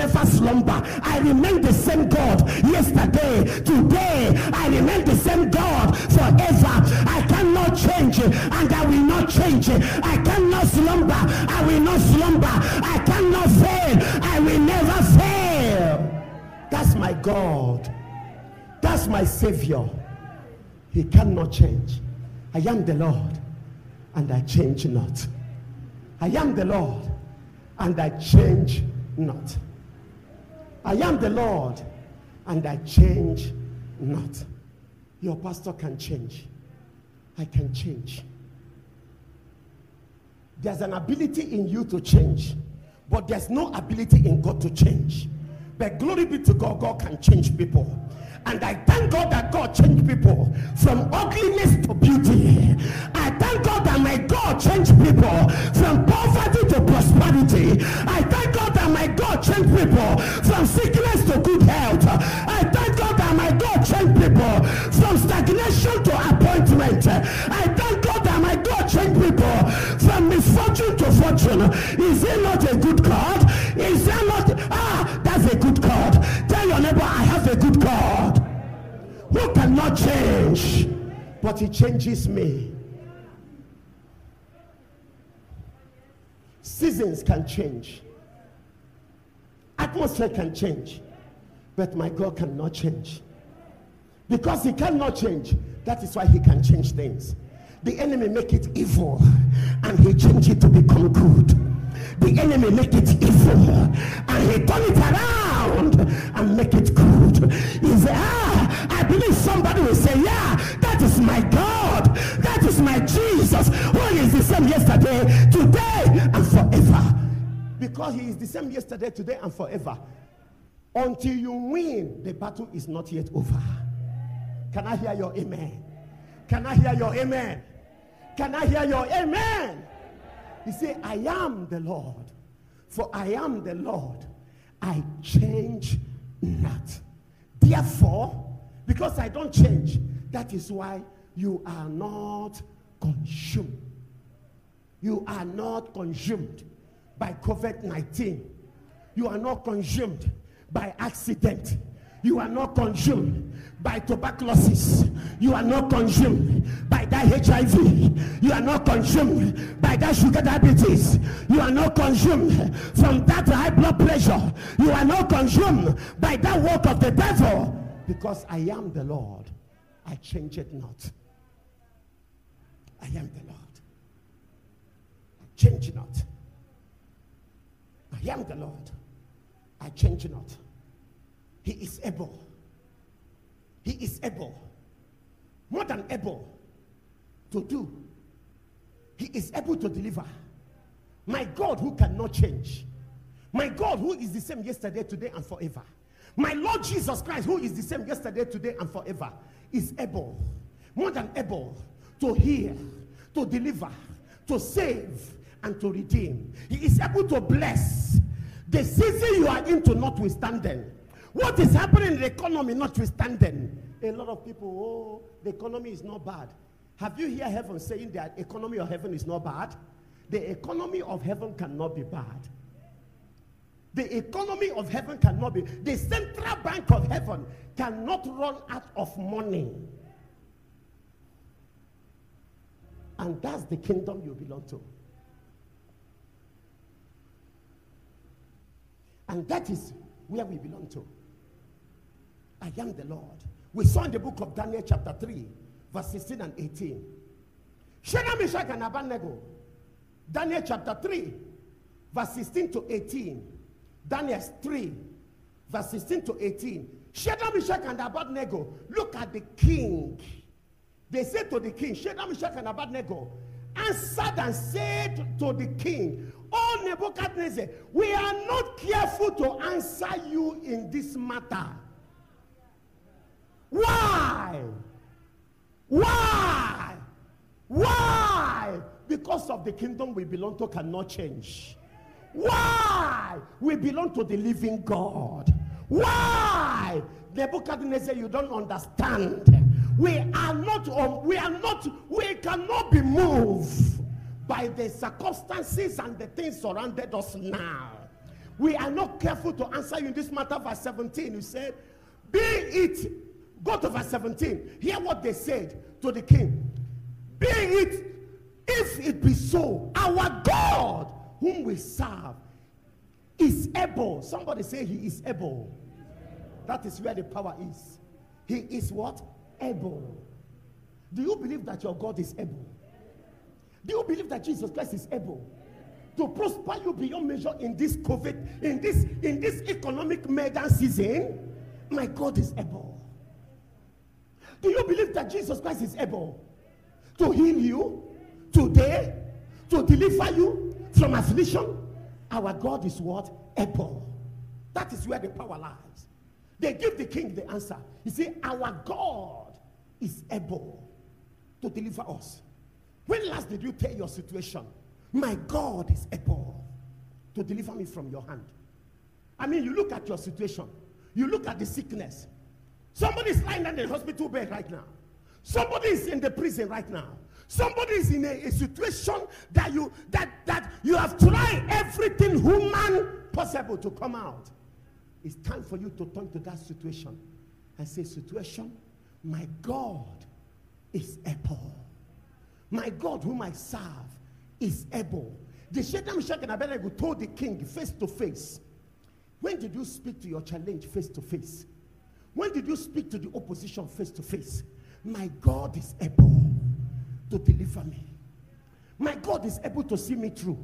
never slumber. I remain the same God yesterday, today. I remain the same God forever. I cannot change and I will not change. I cannot slumber, I will not slumber. I cannot fail, I will never fail. That's my God. That's my Savior. He cannot change. I am the Lord and I change not. I am the Lord and I change not. I am the Lord and I change not. Your pastor can change. I can change. There's an ability in you to change, but there's no ability in God to change. But glory be to God, God can change people. And I thank God that God changed people from ugliness to beauty. I thank God that my God changed people from poverty to prosperity. I thank that my God changed people from sickness to good health. I thank God that my God changed people from stagnation to appointment. I thank God that my God changed people from misfortune to fortune. Is he not a good God? Is that not? Ah, that's a good God. Tell your neighbor, I have a good God who cannot change, but he changes me. Seasons can change, atmosphere can change, but my God cannot change. Because he cannot change, that is why he can change things. The enemy make it evil and he change it to become good. The enemy make it evil and he turn it around and make it good. He say, ah, I believe somebody will say, yeah, that is my God. That is my Jesus. Who is the same yesterday, today, and forever. Because he is the same yesterday, today, and forever. Until you win, the battle is not yet over. Can I hear your amen? Can I hear your amen? Can I hear your amen? He said, I am the Lord. For I am the Lord. I change not. Therefore, because I don't change, that is why you are not consumed. You are not consumed by COVID 19. You are not consumed by accident. You are not consumed by tuberculosis. You are not consumed by that HIV. You are not consumed by that sugar diabetes. You are not consumed from that high blood pressure. You are not consumed by that work of the devil. Because I am the Lord. I change it not. I am the Lord. I change not. I am the Lord. I change not. He is able. He is able. More than able to do. He is able to deliver. My God who cannot change. My God who is the same yesterday, today, and forever. My Lord Jesus Christ who is the same yesterday, today, and forever is able. More than able to heal, to deliver, to save, and to redeem. He is able to bless the season you are into, notwithstanding. What is happening in the economy, notwithstanding? A lot of people, oh, the economy is not bad. Have you heard heaven saying that economy of heaven is not bad? The economy of heaven cannot be bad. The economy of heaven cannot be. The central bank of heaven cannot run out of money. And that's the kingdom you belong to. And that is where we belong to. I am the Lord. We saw in the book of Daniel, chapter 3, verse 16 and 18. Shadrach, Meshach, and Abednego. Daniel chapter 3, verse 16 to 18. Daniel 3, verse 16 to 18. Shadrach, Meshach, and Abednego. Look at the king. They said to the king, Shadrach, Meshach, and Abednego answered and said to the king, Oh, Nebuchadnezzar, we are not careful to answer you in this matter. Why? Why? Why? Because of the kingdom we belong to cannot change. Why? We belong to the living God. Why? Nebuchadnezzar, you don't understand. We are not, um, we are not, we cannot be moved by the circumstances and the things surrounded us now. We are not careful to answer you in this matter. Verse 17, you said, Be it, go to verse 17. Hear what they said to the king. Be it, if it be so, our God, whom we serve, is able. Somebody say he is able. That is where the power is. He is what? Able. Do you believe that your God is able? Do you believe that Jesus Christ is able to prosper you beyond measure in this COVID, in this in this economic mega season? My God is able. Do you believe that Jesus Christ is able to heal you today, to deliver you from affliction? Our God is what? Able. That is where the power lies. They give the king the answer. You see, our God is able to deliver us. When last did you tell your situation? My God is able to deliver me from your hand. I mean, you look at your situation, you look at the sickness. Somebody is lying in the hospital bed right now. Somebody is in the prison right now. Somebody is in a, a situation that you that that you have tried everything human possible to come out. It's time for you to turn to that situation and say, Situation, my God is able. My God, whom I serve, is able. The Shadrach, Meshach, and Abednego told the king face to face. When did you speak to your challenge face to face? When did you speak to the opposition face to face? My God is able to deliver me. My God is able to see me through.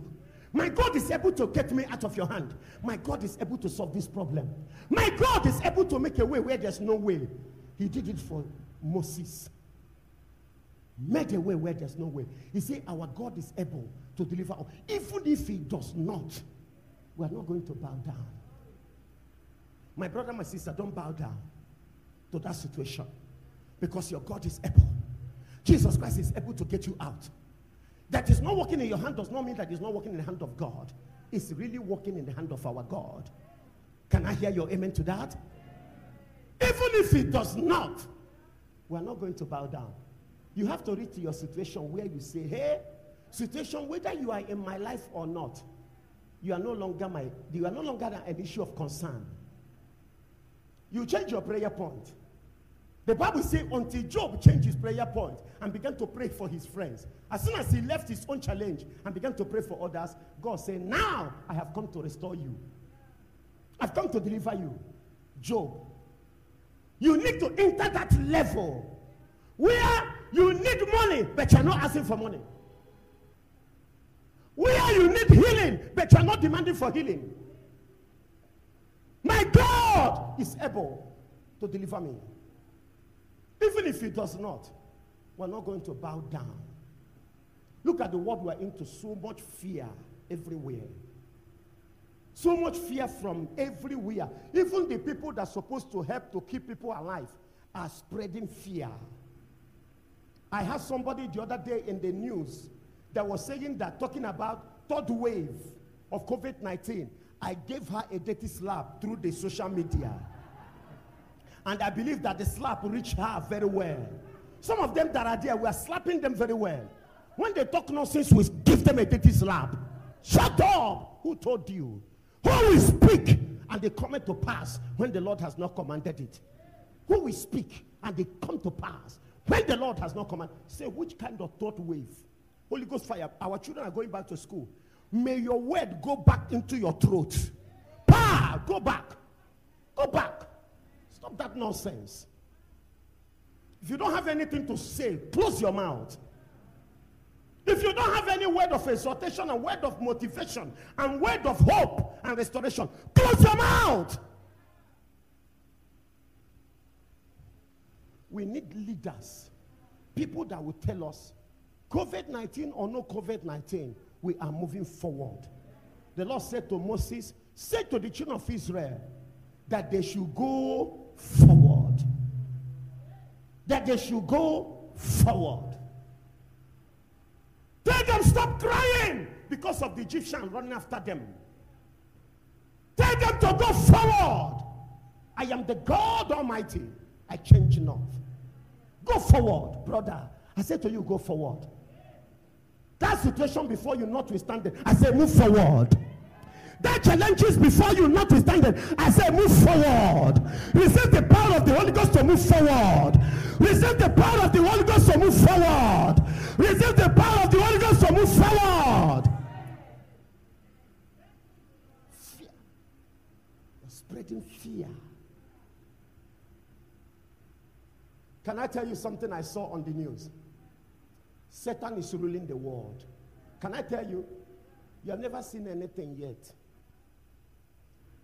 My God is able to get me out of your hand. My God is able to solve this problem. My God is able to make a way where there's no way. He did it for Moses. Made a way where there's no way. You see, our God is able to deliver. us. Even if he does not, we are not going to bow down. My brother, my sister, don't bow down to that situation because your God is able. Jesus Christ is able to get you out. That is not working in your hand does not mean that it's not working in the hand of God. It's really working in the hand of our God. Can I hear your amen to that? Even if it does not, we're not going to bow down. You have to reach to your situation where you say, hey, situation, whether you are in my life or not, you are no longer my, you are no longer an issue of concern. You change your prayer point. The Bible says until Job changed his prayer point and began to pray for his friends. As soon as he left his own challenge and began to pray for others, God said, Now I have come to restore you. I've come to deliver you. Job. You need to enter that level where you need money, but you're not asking for money. Where you need healing, but you're not demanding for healing. My God is able to deliver me. Even if he does not, we're not going to bow down. Look at the world we're into so much fear everywhere. So much fear from everywhere. Even the people that are supposed to help to keep people alive are spreading fear. I had somebody the other day in the news that was saying that, talking about third wave of COVID 19. I gave her a dirty slap through the social media. And I believe that the slap reached her very well. Some of them that are there, we are slapping them very well. When they talk nonsense, we give them a dirty slap. Shut up! Who told you? Who will speak and they come to pass when the Lord has not commanded it? Who will speak and they come to pass when the Lord has not commanded? Say, which kind of thought wave? Holy Ghost fire. Our children are going back to school. May your word go back into your throat. Pa! Go back. Go back. Stop that nonsense. If you don't have anything to say, close your mouth. If you don't have any word of exhortation and word of motivation and word of hope and restoration, close your mouth. We need leaders, people that will tell us COVID 19 or no COVID 19, we are moving forward. The Lord said to Moses, Say to the children of Israel that they should go forward. That they should go forward. Tell them stop crying because of the Egyptian running after them. Tell them to go forward. I am the God Almighty. I change not. Go forward, brother. I said to you, go forward. That situation before you, notwithstanding, I say move forward. That challenges before you, notwithstanding, I say move forward. Receive the power of the Holy Ghost to move forward. Receive the power of the Holy Ghost to move forward. Receive the power of the Holy Ghost to move forward. Fear. You're spreading fear. Can I tell you something I saw on the news? Satan is ruling the world. Can I tell you? You have never seen anything yet.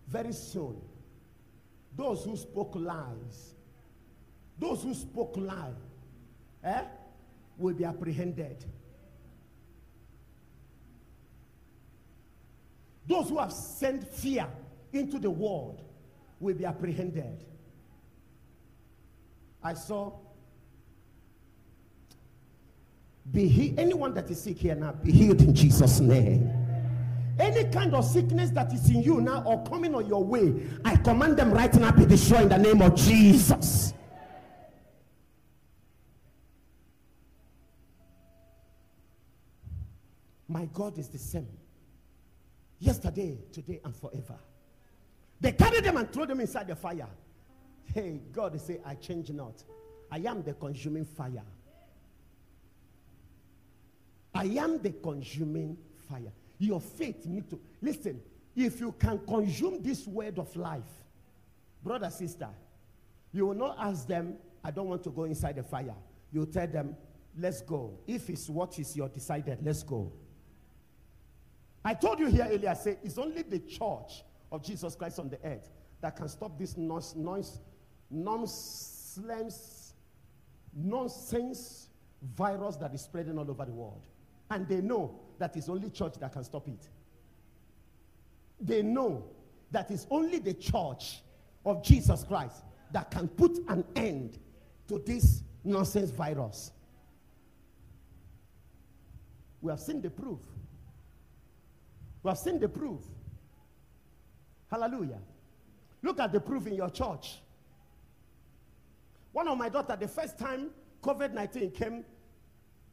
Very soon, those who spoke lies, those who spoke lie, eh, will be apprehended. Those who have sent fear into the world will be apprehended. I saw be. Anyone that is sick here now, be healed in Jesus' name. Any kind of sickness that is in you now or coming on your way, I command them right now be destroyed in the name of Jesus. My God is the same. Yesterday, today, and forever. They carry them and throw them inside the fire. Hey, God say, I change not. I am the consuming fire. I am the consuming fire. Your faith need to listen. If you can consume this word of life, brother, sister, you will not ask them, I don't want to go inside the fire. You tell them, let's go. If it's what is your decided, let's go. I told you here earlier, I say it's only the church of Jesus Christ on the earth that can stop this noise, noise nonsense, nonsense virus that is spreading all over the world. And they know that it's only church that can stop it. They know that it's only the church of Jesus Christ that can put an end to this nonsense virus. We have seen the proof. We have seen the proof. Hallelujah. Look at the proof in your church. One of my daughter, the first time COVID 19 came,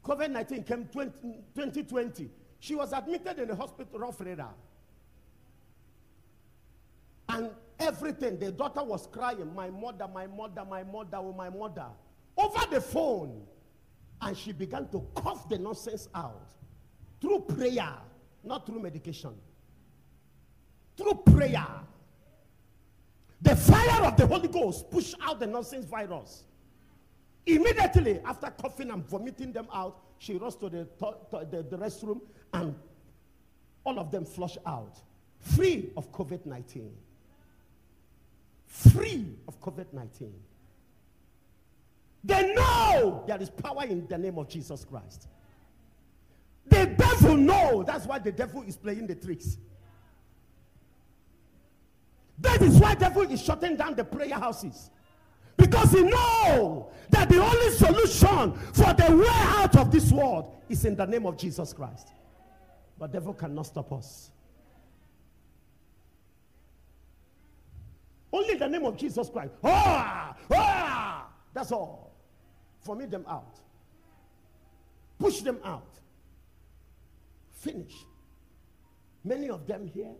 COVID 19 came 20, 2020, she was admitted in the hospital, Rofreda. And everything, the daughter was crying, My mother, my mother, my mother, oh, my mother, over the phone. And she began to cough the nonsense out through prayer, not through medication. Through prayer. The fire of the Holy Ghost pushed out the nonsense virus. Immediately after coughing and vomiting them out, she rushed to the, to, to the, the restroom and all of them flushed out. Free of COVID 19. Free of COVID 19. They know there is power in the name of Jesus Christ. The devil know. That's why the devil is playing the tricks. That is why devil is shutting down the prayer houses. Because he know that the only solution for the way out of this world is in the name of Jesus Christ. But devil cannot stop us. Only the name of Jesus Christ. Ah, ah, that's all. Vomit them out. Push them out. Finish. Many of them here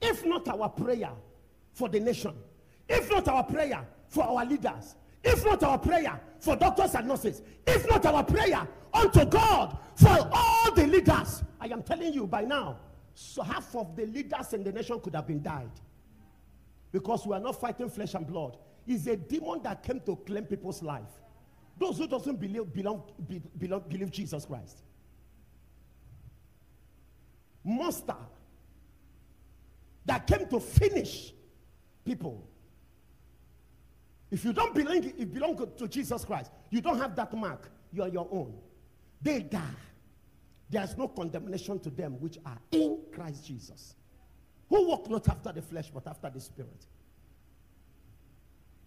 If not our prayer for the nation, if not our prayer for our leaders, if not our prayer for doctors and nurses, if not our prayer unto God for all the leaders, I am telling you by now, so half of the leaders in the nation could have been died. Because we are not fighting flesh and blood. It's a demon that came to claim people's life. Those who doesn't believe, belong, be, belong, believe Jesus Christ. Monster that came to finish people. If you don't belong, if you belong to Jesus Christ, you don't have that mark. You are your own. They die. There's no condemnation to them which are in Christ Jesus. Who walk not after the flesh, but after the spirit.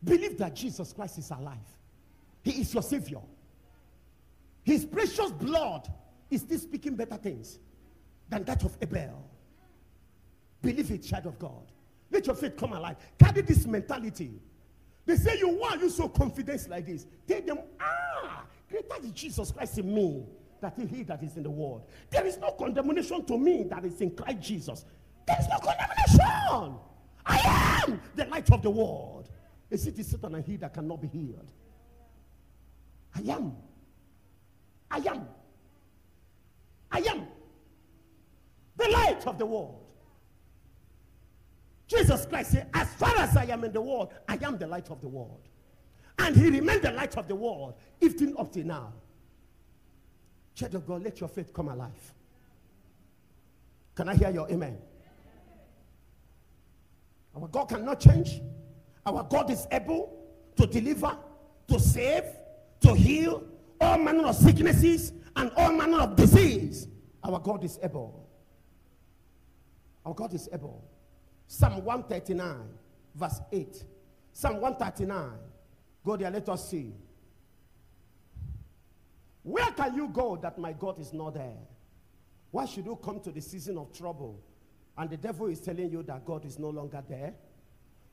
Believe that Jesus Christ is alive. He is your savior. His precious blood is still speaking better things than that of Abel. Believe it, child of God. Let your faith come alive. Carry this mentality. They say, You why are you so confident like this? Tell them, Ah, greater is Jesus Christ in me that he that is in the world. There is no condemnation to me that is in Christ Jesus. There is no condemnation. I am the light of the world. A city Satan and he that cannot be healed. I am. I am. I am the light of the world. Jesus Christ said, As far as I am in the world, I am the light of the world. And he remained the light of the world, even up to now. Child of God, let your faith come alive. Can I hear your amen? Our God cannot change. Our God is able to deliver, to save, to heal all manner of sicknesses and all manner of disease. Our God is able. Our God is able. Psalm 139, verse 8. Psalm 139. Go there, let us see. Where can you go that my God is not there? Why should you come to the season of trouble and the devil is telling you that God is no longer there?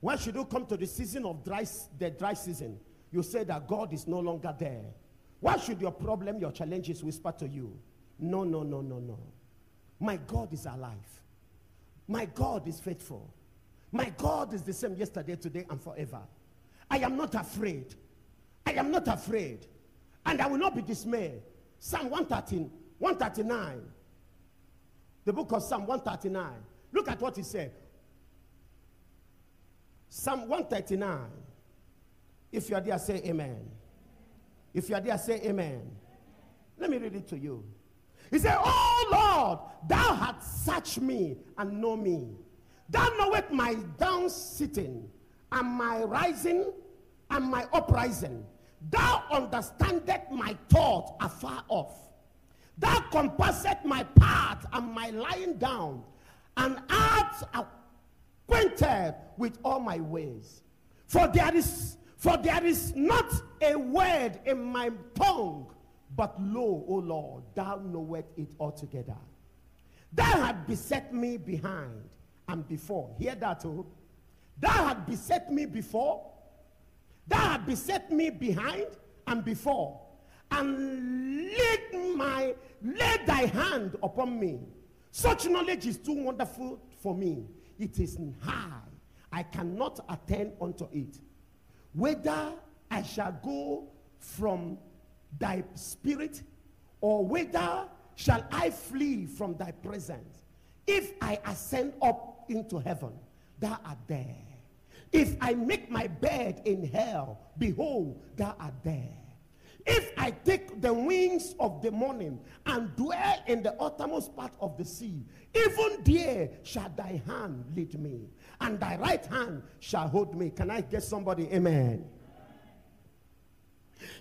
Why should you come to the season of dry, the dry season? You say that God is no longer there. Why should your problem, your challenges whisper to you? No, no, no, no, no. My God is alive. My God is faithful. My God is the same yesterday, today, and forever. I am not afraid. I am not afraid. And I will not be dismayed. Psalm 113, 139. The book of Psalm 139. Look at what he said. Psalm 139. If you are there, say amen. If you are there, say amen. Let me read it to you. He said, Oh Lord, thou hast searched me and know me. Thou knowest my down sitting and my rising and my uprising. Thou understandest my thought afar off. Thou compassest my path and my lying down, and art acquainted with all my ways. For there is for there is not a word in my tongue, but lo, O Lord, thou knowest it altogether. Thou hast beset me behind and before. Hear that, oh. Thou hast beset me before Thou hast beset me behind and before, and laid my laid thy hand upon me. Such knowledge is too wonderful for me. It is high. I cannot attend unto it. Whether I shall go from thy spirit, or whether shall I flee from thy presence. If I ascend up into heaven, thou art there. If I make my bed in hell, behold, thou art there. If I take the wings of the morning and dwell in the uttermost part of the sea, even there shall thy hand lead me, and thy right hand shall hold me. Can I get somebody? Amen.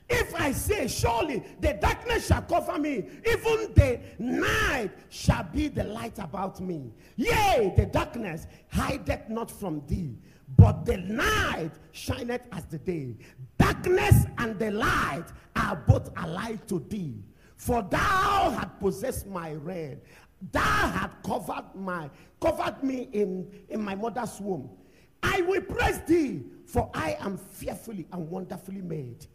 If I say, Surely the darkness shall cover me, even the night shall be the light about me. Yea, the darkness hideth not from thee but the night shineth as the day. Darkness and the light are both alike to thee. For thou hast possessed my reign. Thou hast covered my covered me in, in my mother's womb. I will praise thee, for I am fearfully and wonderfully made.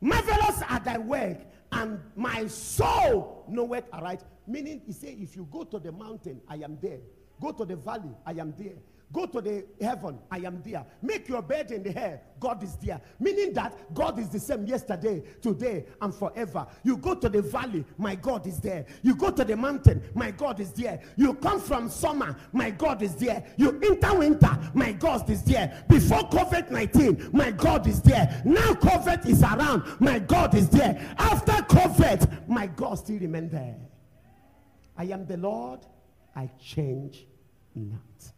Marvelous are thy work, and my soul knoweth aright. Meaning, he said, if you go to the mountain, I am there. Go to the valley, I am there. Go to the heaven, I am there. Make your bed in the air, God is there. Meaning that God is the same yesterday, today, and forever. You go to the valley, my God is there. You go to the mountain, my God is there. You come from summer, my God is there. You enter winter, my God is there. Before COVID 19, my God is there. Now COVID is around, my God is there. After COVID, my God still remains there. I am the Lord, I change not.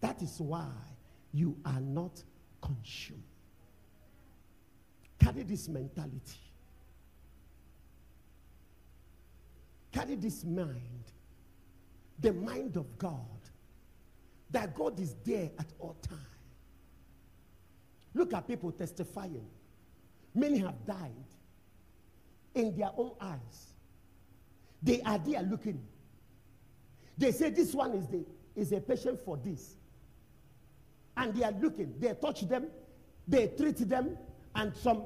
That is why you are not consumed. Carry this mentality. Carry this mind. The mind of God. That God is there at all times. Look at people testifying. Many have died in their own eyes. They are there looking. They say this one is, the, is a patient for this. And they are looking. They touch them, they treat them, and some,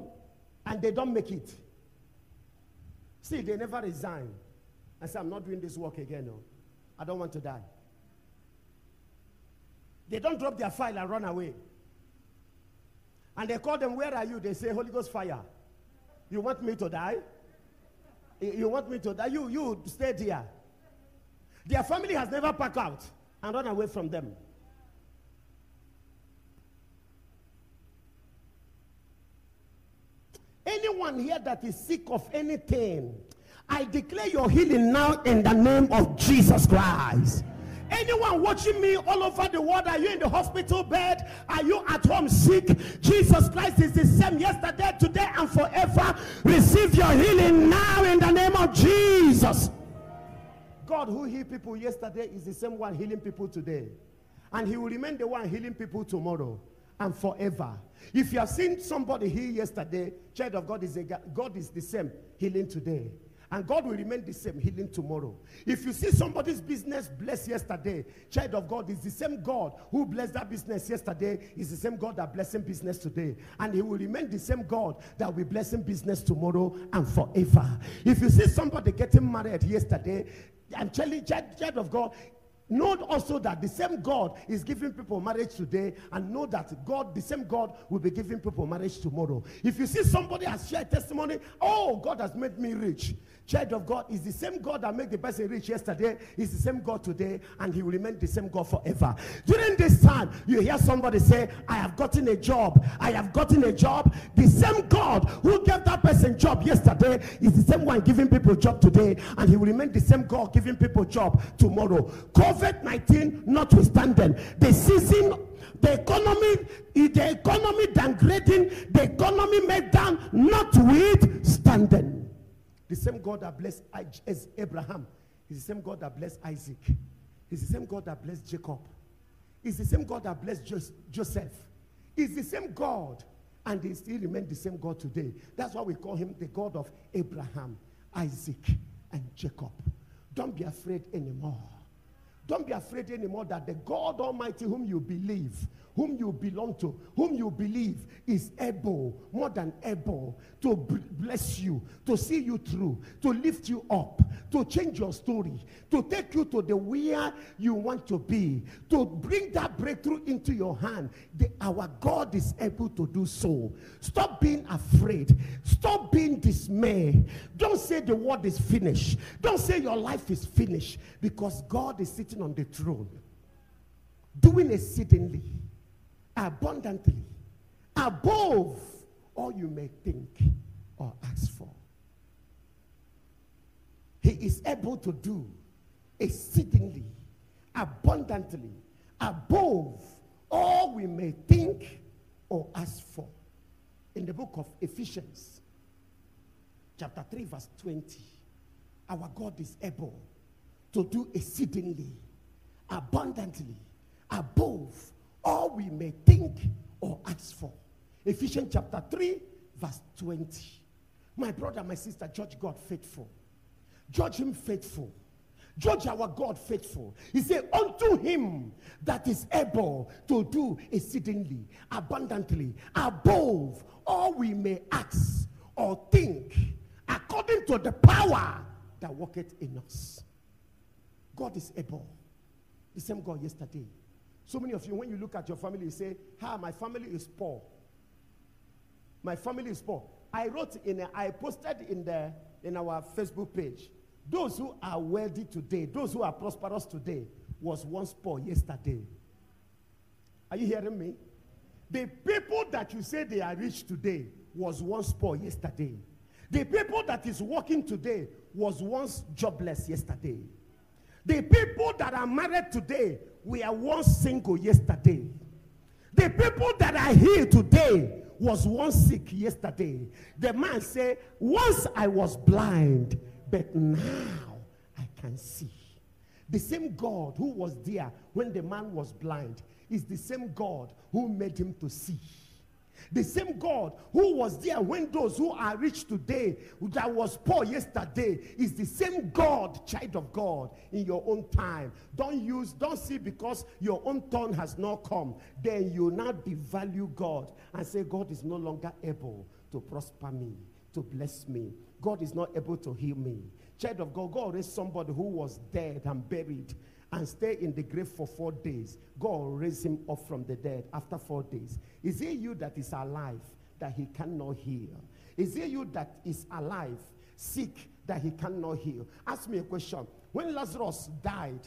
and they don't make it. See, they never resign. I say, I'm not doing this work again. No. I don't want to die. They don't drop their file and run away. And they call them, Where are you? They say, Holy Ghost fire. You want me to die? You want me to die? You, you stay there. Their family has never packed out and run away from them. Anyone here that is sick of anything, I declare your healing now in the name of Jesus Christ. Anyone watching me all over the world, are you in the hospital bed? Are you at home sick? Jesus Christ is the same yesterday, today, and forever. Receive your healing now in the name of Jesus. God who healed people yesterday is the same one healing people today. And he will remain the one healing people tomorrow and forever. If you have seen somebody heal yesterday, child of God is a, God is the same healing today. And God will remain the same healing tomorrow. If you see somebody's business blessed yesterday, child of God is the same God who blessed that business yesterday, is the same God that blessing business today. And he will remain the same God that will be blessing business tomorrow and forever. If you see somebody getting married yesterday, I'm telling child, child of God, Know also that the same God is giving people marriage today, and know that God, the same God, will be giving people marriage tomorrow. If you see somebody has shared testimony, oh, God has made me rich. Child of God is the same God that made the person rich yesterday, is the same God today, and he will remain the same God forever. During this time, you hear somebody say, I have gotten a job. I have gotten a job. The same God who gave that person job yesterday is the same one giving people job today, and he will remain the same God giving people job tomorrow. 19 notwithstanding, the season the economy, the economy downgrading, the economy made down, notwithstanding. The same God that blessed Abraham is the same God that blessed Isaac. He's the same God that blessed Jacob. He's the same God that blessed Joseph. He's the same God. And he still remains the same God today. That's why we call him the God of Abraham, Isaac, and Jacob. Don't be afraid anymore. Don't be afraid anymore that the God Almighty, whom you believe, whom you belong to, whom you believe is able, more than able, to bless you, to see you through, to lift you up, to change your story, to take you to the where you want to be, to bring that breakthrough into your hand. The, our God is able to do so. Stop being afraid. Stop being dismayed. Don't say the word is finished. Don't say your life is finished because God is sitting on the throne doing exceedingly abundantly above all you may think or ask for. He is able to do exceedingly, abundantly, above all we may think or ask for. In the book of Ephesians, chapter 3, verse 20, our God is able to do exceedingly, abundantly, above all we may think or ask for. Ephesians chapter 3, verse 20. My brother, my sister, judge God faithful. Judge him faithful. Judge our God faithful. He said, Unto him that is able to do exceedingly, abundantly, above all we may ask or think, according to the power that worketh in us. God is able. The same God yesterday, so many of you, when you look at your family, you say, "Ha, my family is poor. My family is poor." I wrote in, a, I posted in the in our Facebook page. Those who are wealthy today, those who are prosperous today, was once poor yesterday. Are you hearing me? The people that you say they are rich today was once poor yesterday. The people that is working today was once jobless yesterday. The people that are married today we are once single yesterday. The people that are here today was once sick yesterday. The man said, Once I was blind, but now I can see. The same God who was there when the man was blind is the same God who made him to see. The same God who was there when those who are rich today, that was poor yesterday, is the same God, child of God, in your own time. Don't use, don't see because your own turn has not come. Then you now devalue God and say, God is no longer able to prosper me, to bless me. God is not able to heal me. Child of God, God raised somebody who was dead and buried and stay in the grave for four days. God raise him up from the dead after four days. Is it you that is alive that he cannot heal? Is it you that is alive, sick, that he cannot heal? Ask me a question. When Lazarus died,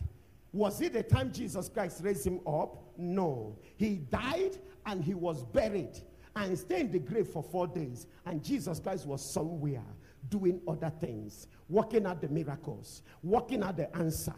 was it the time Jesus Christ raised him up? No. He died and he was buried and stayed in the grave for four days. And Jesus Christ was somewhere doing other things, working out the miracles, working out the answer.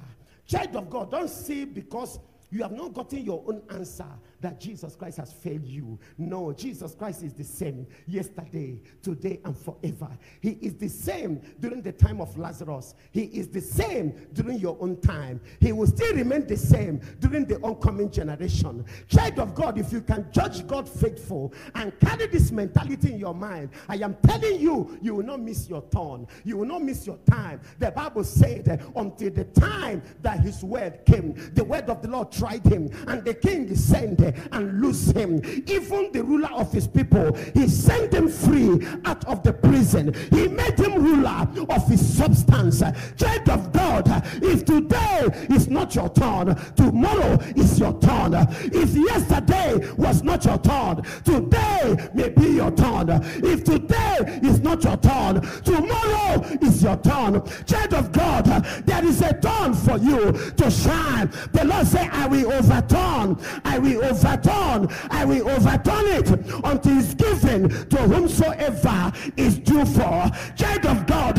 Child of God, don't say because you have not gotten your own answer that Jesus Christ has failed you. No, Jesus Christ is the same yesterday, today, and forever. He is the same during the time of Lazarus. He is the same during your own time. He will still remain the same during the oncoming generation. Child of God, if you can judge God faithful and carry this mentality in your mind, I am telling you, you will not miss your turn. You will not miss your time. The Bible said until the time that his word came, the word of the Lord tried him, and the king is sent and loose him. Even the ruler of his people, he sent him free out of the prison. He made him ruler of his substance. Child of God, if today is not your turn, tomorrow is your turn. If yesterday was not your turn, today may be your turn. If today is not your turn, tomorrow is your turn. Child of God, there is a turn for you to shine. The Lord said, I will overturn. I will overturn. I will overturn it until it's given to whomsoever is due for. Child of God,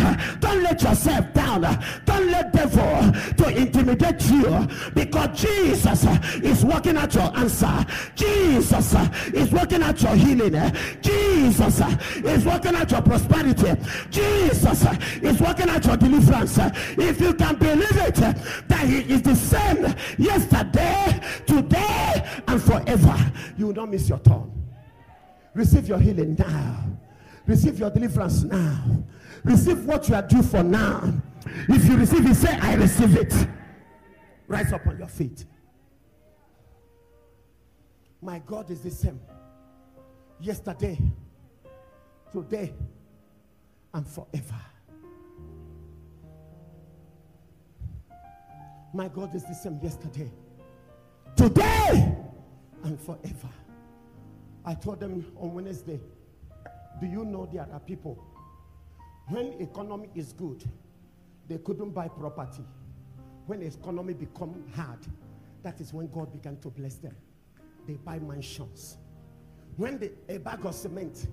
don't let yourself down. Don't let devil to intimidate you because Jesus is working at your answer. Jesus is working at your healing. Jesus is working at your prosperity. Jesus is working at your deliverance. If you can believe it, that he is the same yesterday, today, and forever. You will not miss your turn. Receive your healing now. Receive your deliverance now. Receive what you are due for now. If you receive it, say, I receive it. Rise up on your feet. My God is the same. Yesterday, today, and forever. My God is the same yesterday, today, and forever. I told them on Wednesday, do you know there are people when economy is good, they couldn't buy property. When economy become hard, that is when God began to bless them. They buy mansions. When the, a bag of cement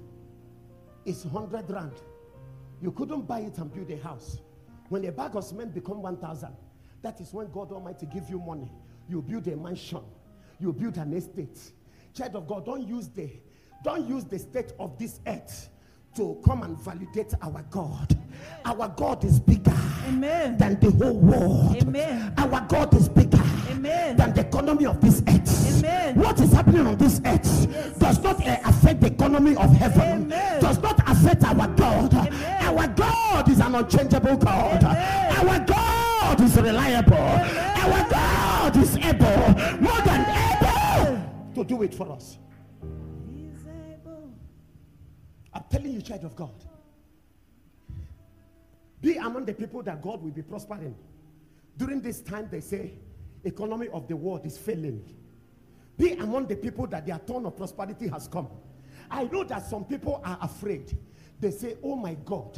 is 100 rand, you couldn't buy it and build a house. When a bag of cement become 1,000, that is when God Almighty give you money. You build a mansion. You build an estate. Child of God, don't use the don't use the state of this earth to come and validate our God. Our God is bigger Amen. than the whole world. Amen. Our God is bigger Amen. than the economy of this earth. Amen. What is happening on this earth Yes. does not uh, affect the economy of heaven. Does not affect our God. Our God is an unchangeable God. Our God is reliable. Our God is able, more than able, to do it for us. I'm telling you, child of God. Be among the people that God will be prospering. During this time, they say, economy of the world is failing. Be among the people that their turn of prosperity has come. I know that some people are afraid. They say, oh my God,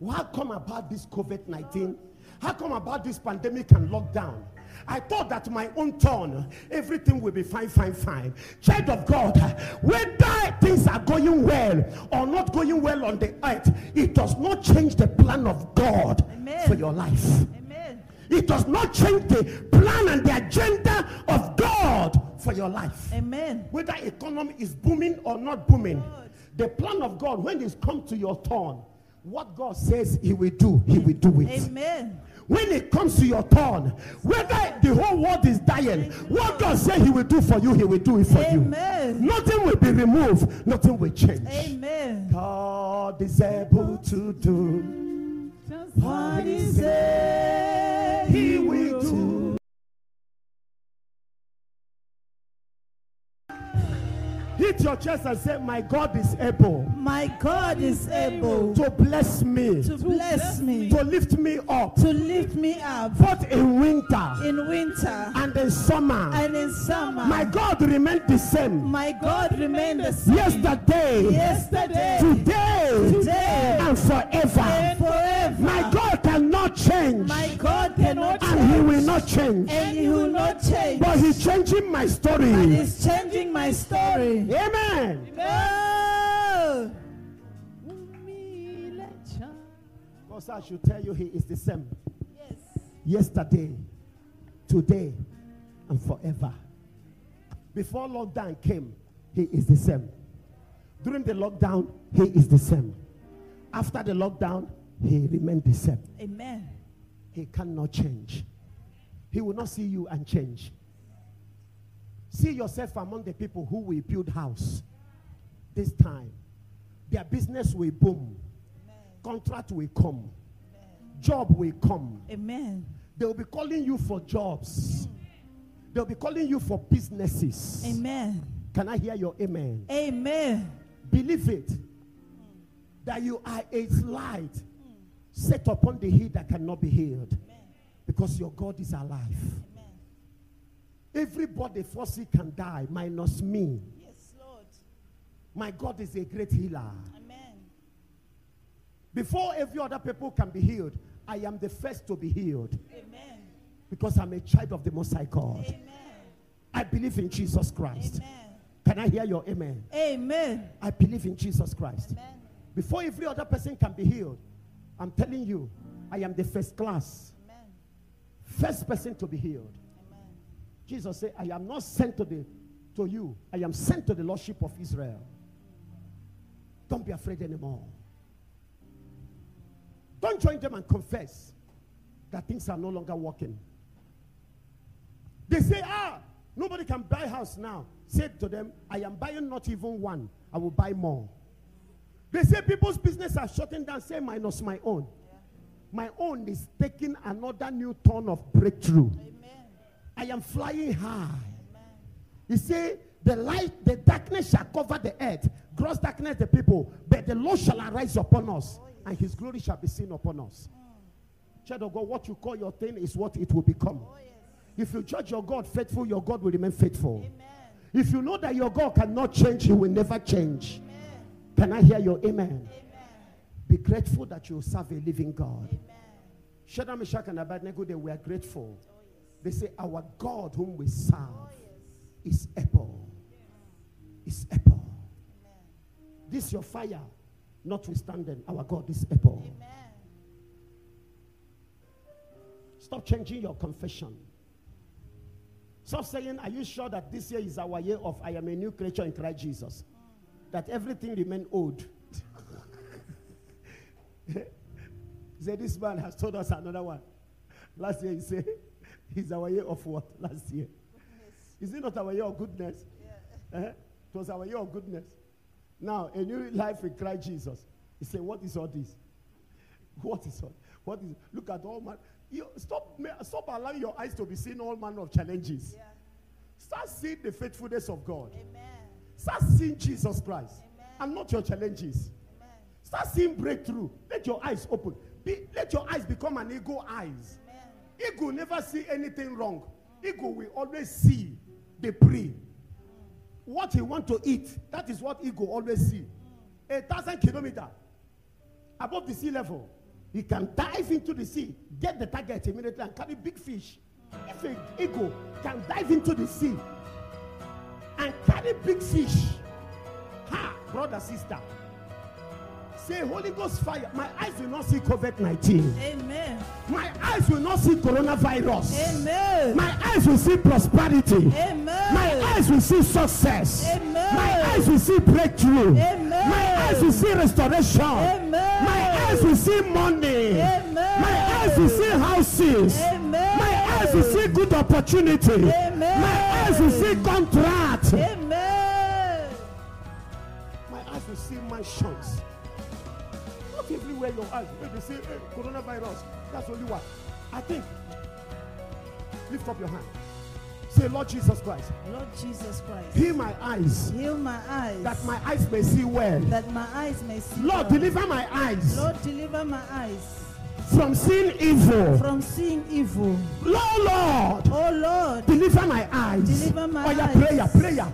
what come about this COVID-19? How come about this pandemic and lockdown? I thought that my own turn, everything will be fine, fine, fine. Child of God, whether things are going well or not going well on the earth, it does not change the plan of God Amen. for your life. Amen. It does not change the plan and the agenda of God for your life. Amen. Whether economy is booming or not booming, God. the plan of God, when it's come to your turn, what God says He will do, He will do it. Amen. When it comes to your turn, whether the whole world is dying, what God said He will do for you, He will do it for you. Nothing will be removed, nothing will change. Amen. God is able to do what he said He will Hit your chest and say, My God is able My God is able to bless me, to bless me, to lift me up, to lift me up both in winter in winter and in summer. and in summer. My God remained the same My God remained the same yesterday, yesterday, today, today, and forever. and forever. My God cannot change, My God cannot and He will not change. and He will not change. But He's changing my And story. He's changing my story. Amen. Oh. Because I should tell you, He is the same Yes. yesterday, today, and forever. Before lockdown came, He is the same. During the lockdown, He is the same. After the lockdown, He remained the same. Amen. He cannot change. He will not see you and change. See yourself among the people who will build house this time. Their business will boom. Contract will come. Job will come. Amen. They will be calling you for jobs. They'll be calling you for businesses. Amen. Can I hear your amen? Amen. Believe it that you are a light set upon the hill that cannot be healed because your God is alive. Everybody foresee can die, minus me. Yes, Lord. My God is a great healer. Amen. Before every other people can be healed, I am the first to be healed Amen. because I'm a child of the Most High God. Amen. I believe in Jesus Christ. Amen. Can I hear your amen? Amen. I believe in Jesus Christ. Amen. Before every other person can be healed, I'm telling you, I am the first class, Amen. first person to be healed. Amen. Jesus said, I am not sent to the to you. I am sent to the Lordship of Israel. Don't be afraid anymore. Don't join them and confess that things are no longer working. They say, ah, nobody can buy house now. Say to them, I am buying not even one. I will buy more. They say people's business are shutting down. Say minus my own. My own is taking another new turn of breakthrough. Amen. I am flying high. He say, the light, the darkness shall cover the earth, gross darkness the people, but the Lord shall arise upon us, and his glory shall be seen upon us. Child of God, what you call your thing is what it will become. Oh, yes. If you judge your God faithful, your God will remain faithful. Amen. If you know that your God cannot change, he will never change. Amen. Can I hear your amen? Amen. Be grateful that you serve a living God. Amen. Shadrach, Meshach, and Abednego, they were grateful. Oh, yes. They say, Our God whom we serve Oh, yes. is able. Is able. Amen. This your fire, notwithstanding, our God is able. Amen. Stop changing your confession. Stop saying, Are you sure that this year is our year of I am a new creature in Christ Jesus? That everything remain old. he said, This man has told us another one. Last year he said, It's our year of what? Last year. Is it not our year of goodness? Yeah. Eh? It was our year of goodness. Now, a new life in Christ Jesus. He said, What is all this? What is all? What is look at all man. You stop stop allowing your eyes to be seeing all manner of challenges. Yeah. Start seeing the faithfulness of God. Amen. Start seeing Jesus Christ Amen. and not your challenges. Amen. Start seeing breakthrough. Let your eyes open. Be, let your eyes become an eagle eyes. Amen. Eagle never see anything wrong. Eagle will always see the prey. What he want to eat, that is what eagle always see. A thousand kilometer above the sea level, he can dive into the sea, get the target immediately, and carry big fish. If an eagle can dive into the sea and carry big fish, ha, brother, sister, say Holy Ghost fire. My eyes will not see COVID 19. Amen. My eyes will not see coronavirus. Amen. My eyes will see prosperity. Amen. My eyes will see success. Amen. My eyes will see breakthrough. Amen. My eyes will see restoration. Amen. My eyes will see money. Amen. My eyes will see houses. Amen. My eyes will see good opportunity. Amen. My eyes will see contract. Amen. My eyes will see my mansions. Not everywhere your eyes. When they say hey, coronavirus, that's only one. I think. Lift up your hand. Say, Lord Jesus Christ, Lord Jesus Christ, heal my eyes heal my eyes that my eyes may see well. that my eyes may see. Lord, well. deliver my eyes Lord, deliver my eyes from seeing evil. from seeing evil. Lord, Lord, Oh Lord, deliver my eyes. Deliver my oh, yeah, eyes. prayer, prayer,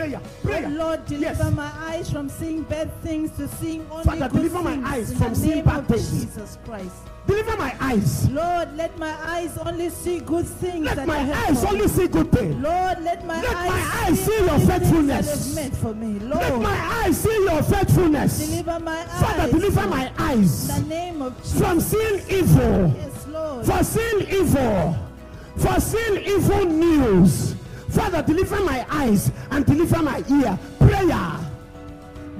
prayer, prayer. Oh Lord, deliver Yes. my eyes from seeing bad things to seeing only Father, good deliver my eyes in from seeing bad things. Jesus Christ. Deliver my eyes. Lord, let my eyes only see good things Let that my eyes only see good things. Lord, let my Let eyes, my eyes see your faithfulness. Meant for me. Lord. Let my eyes see your faithfulness. deliver my eyes. Father, deliver my eyes In the name of Jesus. from seeing evil, Yes, Lord. for seeing evil, for seeing evil news. Father, deliver my eyes and deliver my ear. Prayer.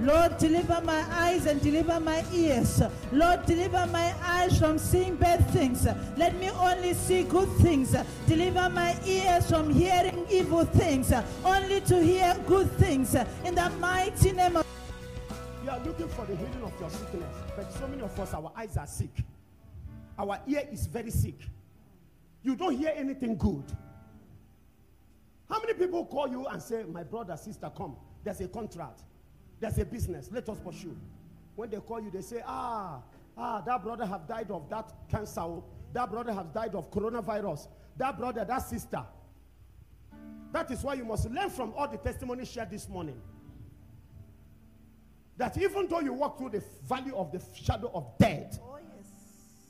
Lord, deliver my eyes and deliver my ears. Lord, deliver my eyes from seeing bad things. Let me only see good things. Deliver my ears from hearing evil things. Only to hear good things. In the mighty name of You are looking for the healing of your sickness, but so many of us, our eyes are sick. Our ear is very sick. You don't hear anything good. How many people call you and say, My brother, sister, come? There's a contract, there's a business, let us pursue. When they call you, they say, Ah, ah, that brother have died of that cancer. That brother has died of coronavirus. That brother, that sister. That is why you must learn from all the testimonies shared this morning that even though you walk through the valley of the shadow of death, Oh, yes.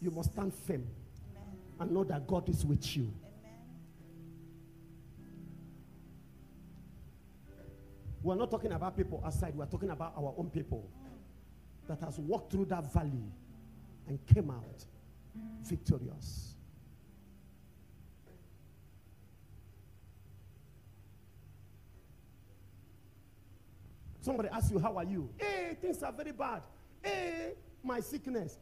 you must stand firm and know that God is with you. We're not talking about people outside, we're talking about our own people that has walked through that valley and came out victorious. Somebody asks you, How are you? Hey, things are very bad. Hey, my sickness.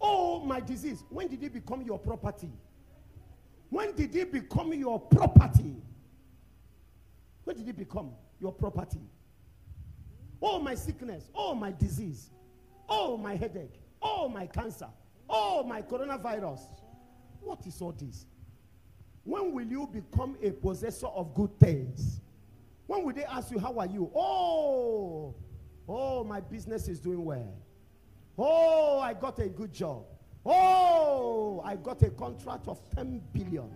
Oh, my disease. When did it become your property? When did it become your property? When did it become your property? Oh, my sickness. Oh, my disease. Oh, my headache. Oh, my cancer. Oh, my coronavirus. What is all this? When will you become a possessor of good things? When will they ask you, How are you? Oh, oh, my business is doing well. Oh, I got a good job. Oh, I got a contract of 10 billion.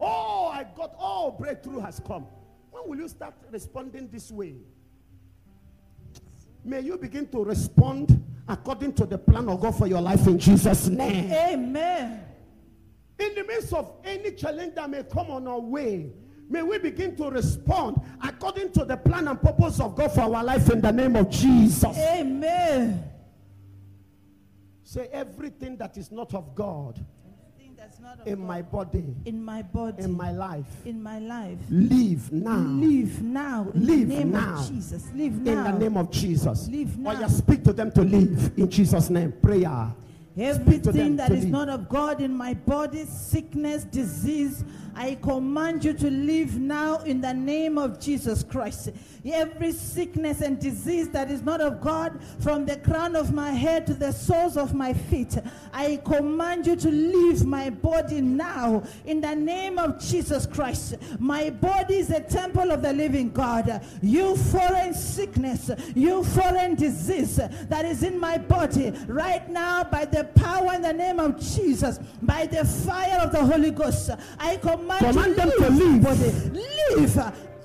Oh, I got, oh, breakthrough has come. When will you start responding this way? May you begin to respond according to the plan of God for your life in Jesus' name. Amen. In the midst of any challenge that may come on our way, may we begin to respond according to the plan and purpose of God for our life in the name of Jesus. Amen. Say everything that is not of God in God my body, in my body, in my life, in my life. leave now. Live now. Live the now. Jesus. Live now. In the name of Jesus. Live now. Or you speak to them to live in Jesus' name. Prayer. Speak to them Everything that is leave. not of God in my body, sickness, disease, I command you to leave now in the name of Jesus Christ. Every sickness and disease that is not of God, from the crown of my head to the soles of my feet, I command you to leave my body now in the name of Jesus Christ. My body is a temple of the living God. You foreign sickness, you foreign disease that is in my body right now by the power in the name of Jesus, by the fire of the Holy Ghost, I command, Command you them to leave. Body, leave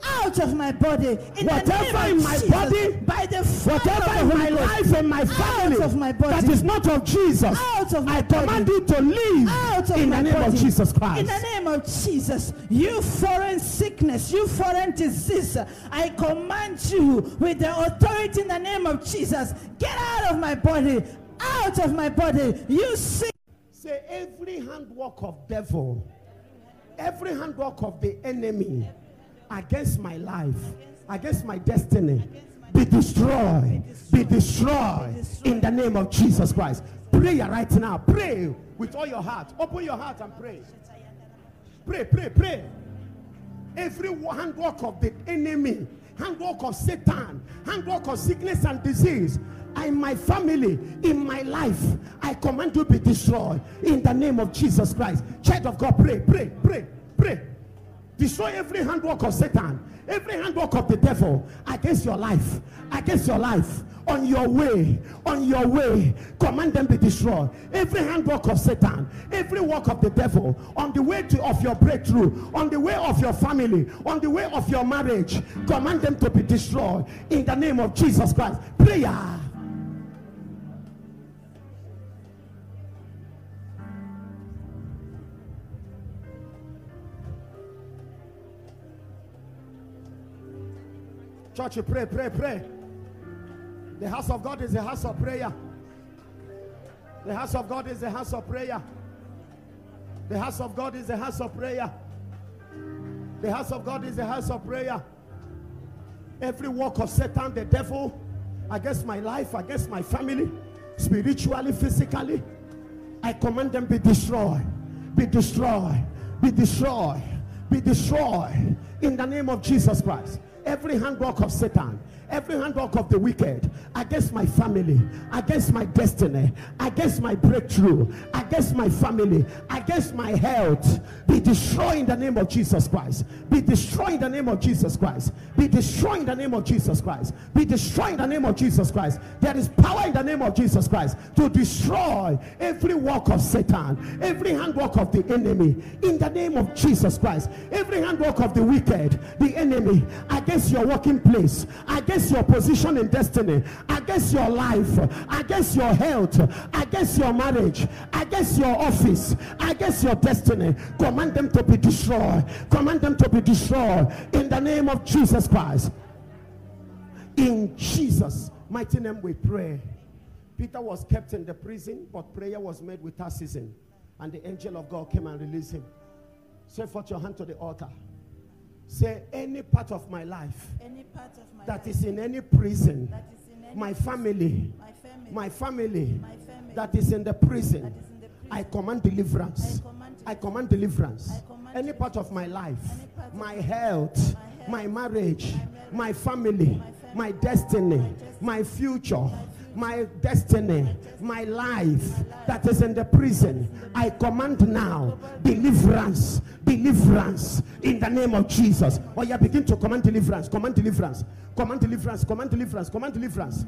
out of my body in Whatever in my Jesus, body, by the fire Whatever of in my life and my family of my body. that is not of Jesus, Out of my I command body. you to leave out of in my the name body. of Jesus Christ. In the name of Jesus, you foreign sickness, you foreign disease, I command you with the authority in the name of Jesus, get out of my body, out of my body, you see. Say every handwork of devil, every handwork of the enemy against my life, against my destiny, be destroyed, be destroyed in the name of Jesus Christ. prayer right now. Pray with all your heart. Open your heart and pray. Pray, pray, pray. Every handwork of the enemy, handwork of Satan, handwork of sickness and disease, in my family, in my life, I command you be destroyed in the name of Jesus Christ. Child of God, pray, pray, pray, pray. Destroy every handwork of Satan, every handwork of the devil against your life, against your life, on your way, on your way, command them to be destroyed. Every handwork of Satan, every work of the devil, on the way to, of your breakthrough, on the way of your family, on the way of your marriage, command them to be destroyed in the name of Jesus Christ. Prayer. Church, you pray, pray, pray. The house of God is a house of prayer. The house of God is a house of prayer. The house of God is a house of prayer. The house of God is a house of prayer. Every work of Satan, the devil, against my life, against my family, spiritually, physically, I command them be destroyed, be destroyed, be destroyed, be destroyed in the name of Jesus Christ. Every handwork of Satan, every handwork of the wicked against my family, against my destiny, against my breakthrough, against my family, against my health, be destroyed in the name of Jesus Christ. Be destroyed in the name of Jesus Christ. Be destroyed in the name of Jesus Christ. Be destroyed in the name of Jesus Christ. There is power in the name of Jesus Christ to destroy every work of Satan, every handwork of the enemy in the name of Jesus Christ. Every handwork of the wicked, the enemy against your working place, against against your position in destiny, against your life, against your health, against your marriage, against your office, against your destiny. Command them to be destroyed. Command them to be destroyed in the name of Jesus Christ. In Jesus' mighty name we pray. Peter was kept in the prison, but prayer was made without ceasing. And the angel of God came and released him. Say forth your hand to the altar. Say any part of my life, Any part of my that life is in any prison, that is in any my family, my family, my family my family that is in the prison, in the prison, I command deliverance. I command I command deliverance. I command Any part of my life, of my my health, health, my marriage, marriage, my family, my family, my destiny, destiny, my future, future, my destiny, my life that is in the prison, I command now deliverance, deliverance in the name of Jesus. Oh, yeah, begin to command deliverance, command deliverance, command deliverance, command deliverance, command deliverance.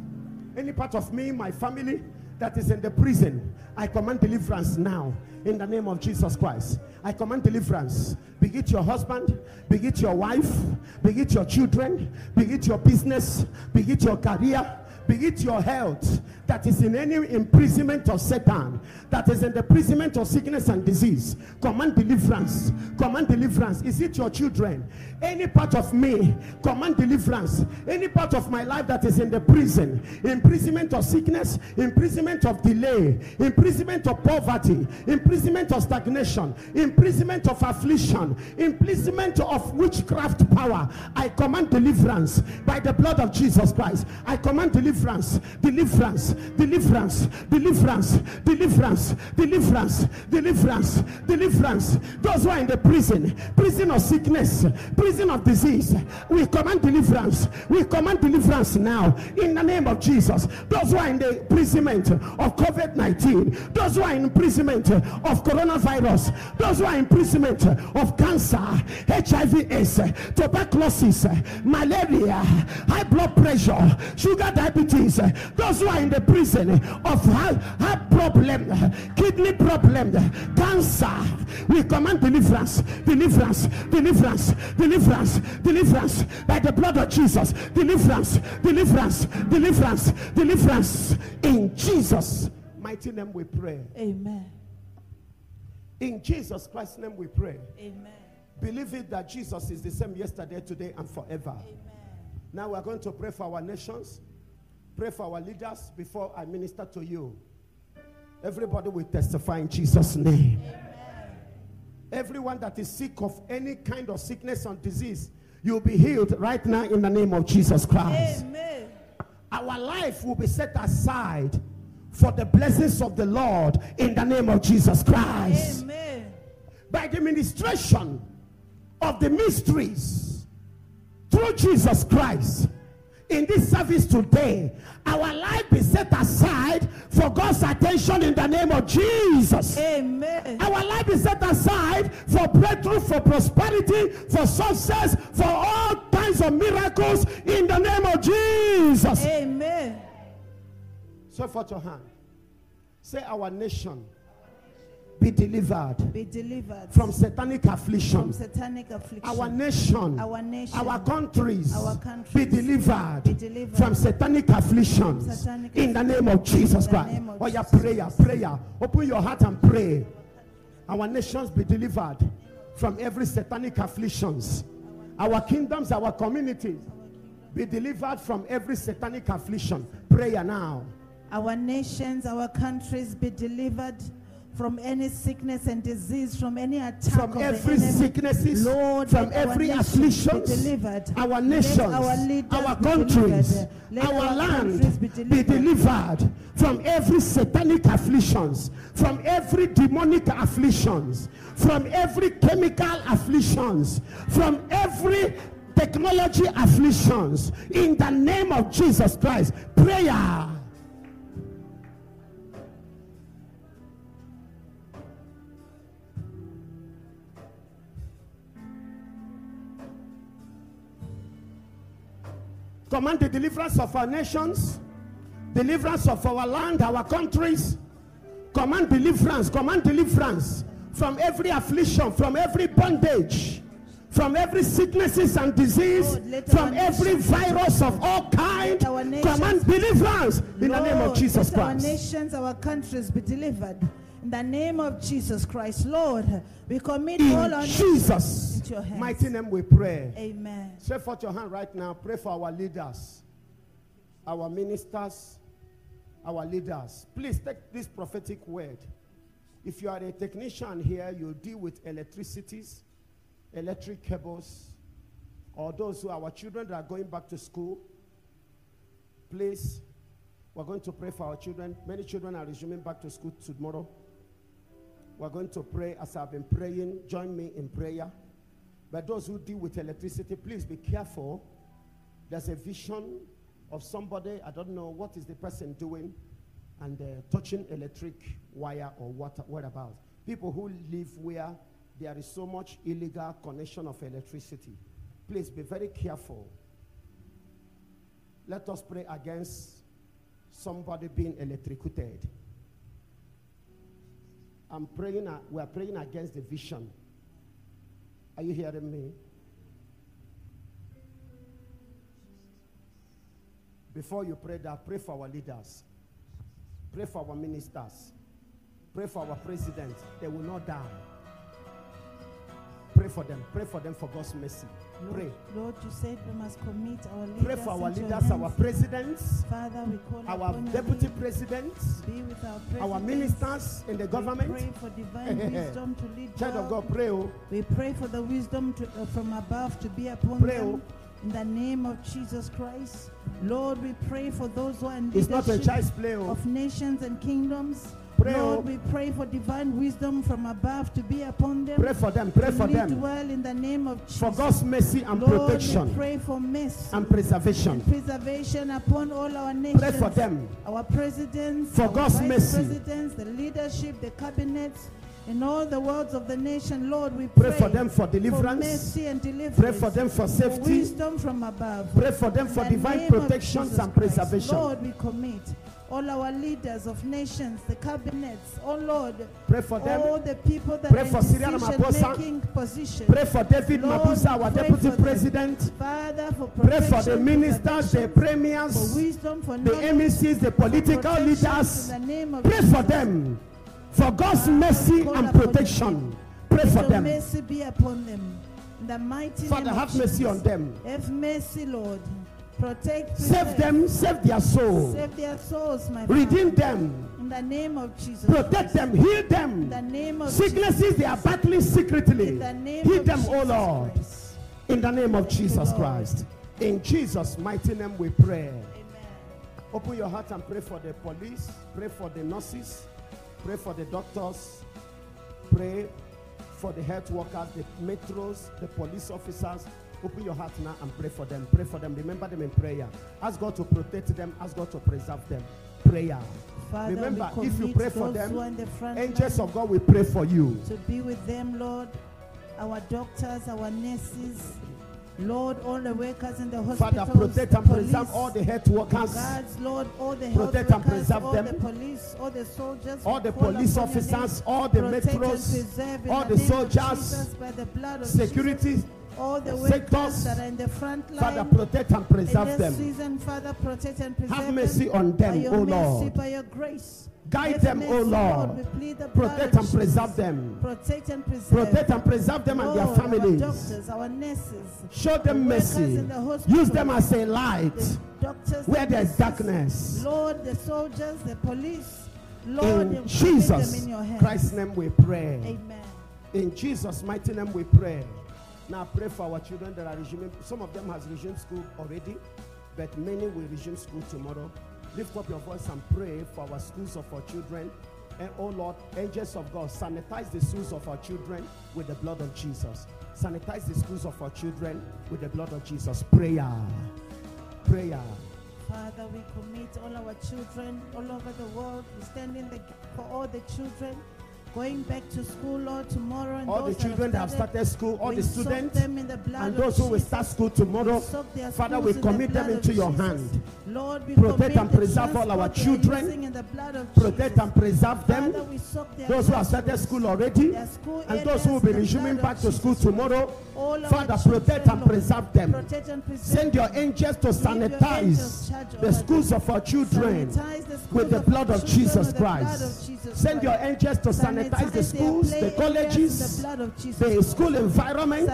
Any part of me, my family that is in the prison, I command deliverance now in the name of Jesus Christ. I command deliverance. Be it your husband, be it your wife, be it your children, be it your business, be it your career, be it your health that is in any imprisonment of Satan, that is in the imprisonment of sickness and disease. Command deliverance. Command deliverance. Is it your children? Any part of me, command deliverance. Any part of my life that is in the prison, imprisonment of sickness, imprisonment of delay, imprisonment of poverty, imprisonment of stagnation, imprisonment of affliction, imprisonment of witchcraft power. I command deliverance by the blood of Jesus Christ. I command deliverance, deliverance, deliverance, deliverance, deliverance, deliverance, deliverance, deliverance. Deliverance. Those who are in the prison, prison of sickness, prison of disease, we command deliverance. We command deliverance now in the name of Jesus. Those who are in the imprisonment of COVID 19, those who are in imprisonment of coronavirus, those who are in imprisonment of cancer, HIV, AIDS, tuberculosis, malaria, high blood pressure, sugar diabetes, those who are in the prison of heart, heart problem, kidney problem, cancer, we command deliverance, deliverance, deliverance, deliverance, deliverance by the blood of Jesus, deliverance, deliverance, deliverance, deliverance. In Jesus' mighty name we pray. Amen. In Jesus Christ's name we pray. Amen. Believe it that Jesus is the same yesterday, today, and forever. Amen. Now we're going to pray for our nations, pray for our leaders before I minister to you. Everybody will testify in Jesus' name. Everyone that is sick of any kind of sickness and disease, you'll be healed right now in the name of Jesus Christ. Amen. Our life will be set aside for the blessings of the Lord in the name of Jesus Christ. Amen. By the ministration of the mysteries through Jesus Christ in this service today, our life be set aside for God's attention in the name of Jesus. Amen. Our life is set aside for breakthrough, for prosperity, for success, for all kinds of miracles in the name of Jesus. Amen. So forth your hand. Say, Our nation be delivered Be delivered from satanic from satanic affliction. Our nation, Our nation, our countries, our countries be delivered, be delivered from satanic afflictions in the name of Jesus Christ. of Oh, yeah, prayer, prayer. Open your heart and pray. Our nations be delivered from every satanic afflictions. Our kingdoms, our communities be delivered from every satanic affliction. Prayer now. Our nations, our countries be delivered from any sickness and disease, from any attack from of every sicknesses, Lord, from every affliction, delivered. our Let nations, our our countries. Our land countries be be delivered. delivered from every satanic afflictions, from every demonic afflictions, from every chemical afflictions, from every technology afflictions. In the name of Jesus Christ, prayer. Command the deliverance of our nations, deliverance of our land, our countries. Command deliverance, command deliverance from every affliction, from every bondage, from every sicknesses and disease, Lord, from every virus of all kind. Command deliverance in the name of Jesus let Our nations, our countries be delivered. In the name of Jesus Christ, Lord, we commit all In our nations Jesus' into your hands. mighty name we pray. Amen. Stretch forth your hand right now. Pray for our leaders, our ministers, our leaders. Please take this prophetic word. If you are a technician here, you deal with electricities, electric cables, or those who are our children that are going back to school. Please, we're going to pray for our children. Many children are resuming back to school tomorrow. We're going to pray as I've been praying. Join me in prayer. But those who deal with electricity, please be careful. There's a vision of somebody, I don't know what is the person doing, and uh, touching electric wire or what, what about. People who live where there is so much illegal connection of electricity. Please be very careful. Let us pray against somebody being electrocuted. I'm praying, we are praying against the vision. Are you hearing me? Before you pray that, pray for our leaders. Pray for our ministers. Pray for our president. They will not die. Pray for them. Pray for them for God's mercy. Pray. Lord, you said we must commit our leaders Pray for our leaders, our presidents, Father, we call our deputy presidents, Be with our our ministers in the We government. pray for divine wisdom to lead Child of. God, pray. oh. We pray for the wisdom to, uh, from above to be upon Pray, them. oh. In the name of Jesus Christ. Lord, we pray for those who are in It's not a leadership child's play. oh. of nations and kingdoms. Lord, oh. we pray for divine wisdom from above to be upon them. Pray for them. Pray for them. well in the name of Jesus. For God's mercy and Lord, protection pray for mercy and preservation. preservation upon all our nations. Pray for them. Our presidents, For our God's mercy. presidents, the leadership, the cabinets, in all the worlds of the nation, Lord, we Pray pray for them for for deliverance. mercy and deliverance. Pray for them for safety, for wisdom from above. Pray for them In for the divine protections and Christ. preservation. Lord, we commit all our leaders of nations, the cabinets, oh Lord, Pray for them. all the people that Pray for Cyril Ramaphosa. decision-making positions. Pray for David Lord, Mabuza, our deputy for them. president. Father, for Pray for the ministers, the protection, for premiers, wisdom, for the MECs, the political leaders. The Pray for them for God's mercy and protection. Pray for them. mercy be upon them. In the mighty Father, name have mercy Jesus. on them. Have mercy, Lord. Protect Save them, save their soul. Save their souls, my Redeem Father. them. In the name of Jesus. Protect them. Heal In them. the name of Sicknesses they are battling secretly. In the name Heal of them, Jesus oh Lord. Christ. In the name of Jesus Lord. Christ. In Jesus' mighty name we pray. Amen. Open your heart and pray for the police, pray for the nurses, pray for the doctors, pray for the health workers, the metros, the police officers. Open your heart now and pray for them. Pray for them. Remember them in prayer. Ask God to protect them. Ask God to preserve them. Prayer. Father, Remember, if you pray for those who are in them, the angels of God will pray for you. to be with them, Lord. Our doctors, our nurses, Lord, all the workers in the hospitals, Father, protect and preserve all the health workers, guards, Lord, all the health Protect and workers, preserve all them. the police, all the soldiers, all the police upon your name. officers, all the metros, all the the name of soldiers, Jesus, by the blood of security. Jesus, all the sectors. that are in the front line. Father, protect and preserve them. season, Father, protect and preserve Have mercy them on them, O mercy, Lord. by your grace. Guide them, O Lord. We plead the Protect and preserve them. Protect and preserve. Protect and preserve them and their families. Our doctors, our nurses, Show them the mercy. Use them as a light where there's darkness. Lord, the soldiers, the police, Lord, In Jesus them in your. Christ's name we pray. Amen. In Jesus' mighty name we pray. Now pray for our children that are resuming. Some of them has resumed school already, but many will resume school tomorrow. Lift up your voice and pray for our schools of our children. And oh Lord, angels of God, sanitize the schools of our children with the blood of Jesus. Sanitize the schools of our children with the blood of Jesus. Prayer. Prayer. Father, we commit all our children all over the world. We stand in the for all the children going back to school, Lord, tomorrow. And All the children that have started school, all the students, the and those who will start school tomorrow. Their Father, we in the commit them into your Jesus. hand. Lord, we Protect and preserve all our transport they are children. in the blood of Protect and preserve them. we Those who have started school already, school and those who will be in resuming back to school tomorrow. Father, protect and preserve them. And preserve Send your angels to angels sanitize the schools them. of our children Sanitize the schools with the blood of Jesus with the blood Christ. Send your angels to sanitize the schools, the the colleges, Jesus the school environment,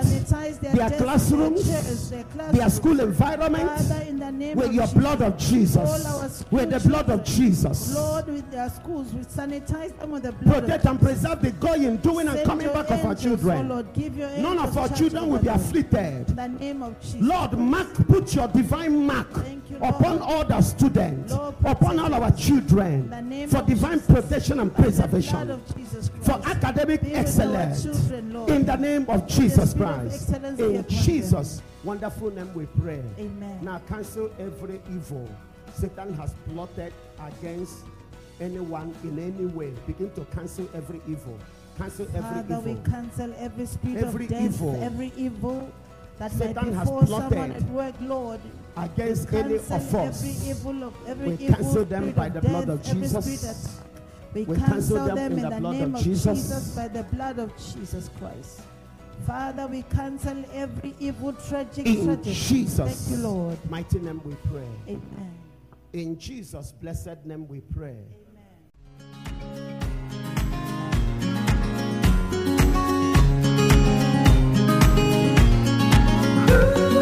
their, their classrooms, their, chairs, their, their school environment Father, the with your Jesus, blood of Jesus. With the blood of Jesus. Lord, with their schools, we sanitize them with the blood Protect and preserve the going, doing, and coming back of our oh children. Oh Lord, your None of our children will be afflicted. In the name of Jesus. Lord, mark, put your divine mark Thank. Upon all the students, upon all our children, In the name for divine protection and By the blood preservation, of Jesus Christ. for academic Be with our excellence, in the name of Jesus Christ. In. Jesus' wonderful name we pray. Amen. Now cancel every evil Satan has plotted against anyone in any way. Begin to cancel every evil. Cancel every Father, we cancel every spirit Every of death, evil every evil that Satan might has befall someone plotted at work, Lord against any of us, We cancel them by the blood of Jesus. We cancel them in the name of Jesus by the blood of Jesus Christ. Father, we cancel every evil tragic in tragedy. Jesus, Thank you, Lord. Mighty name we pray. Amen. In Jesus' blessed name we pray. Amen.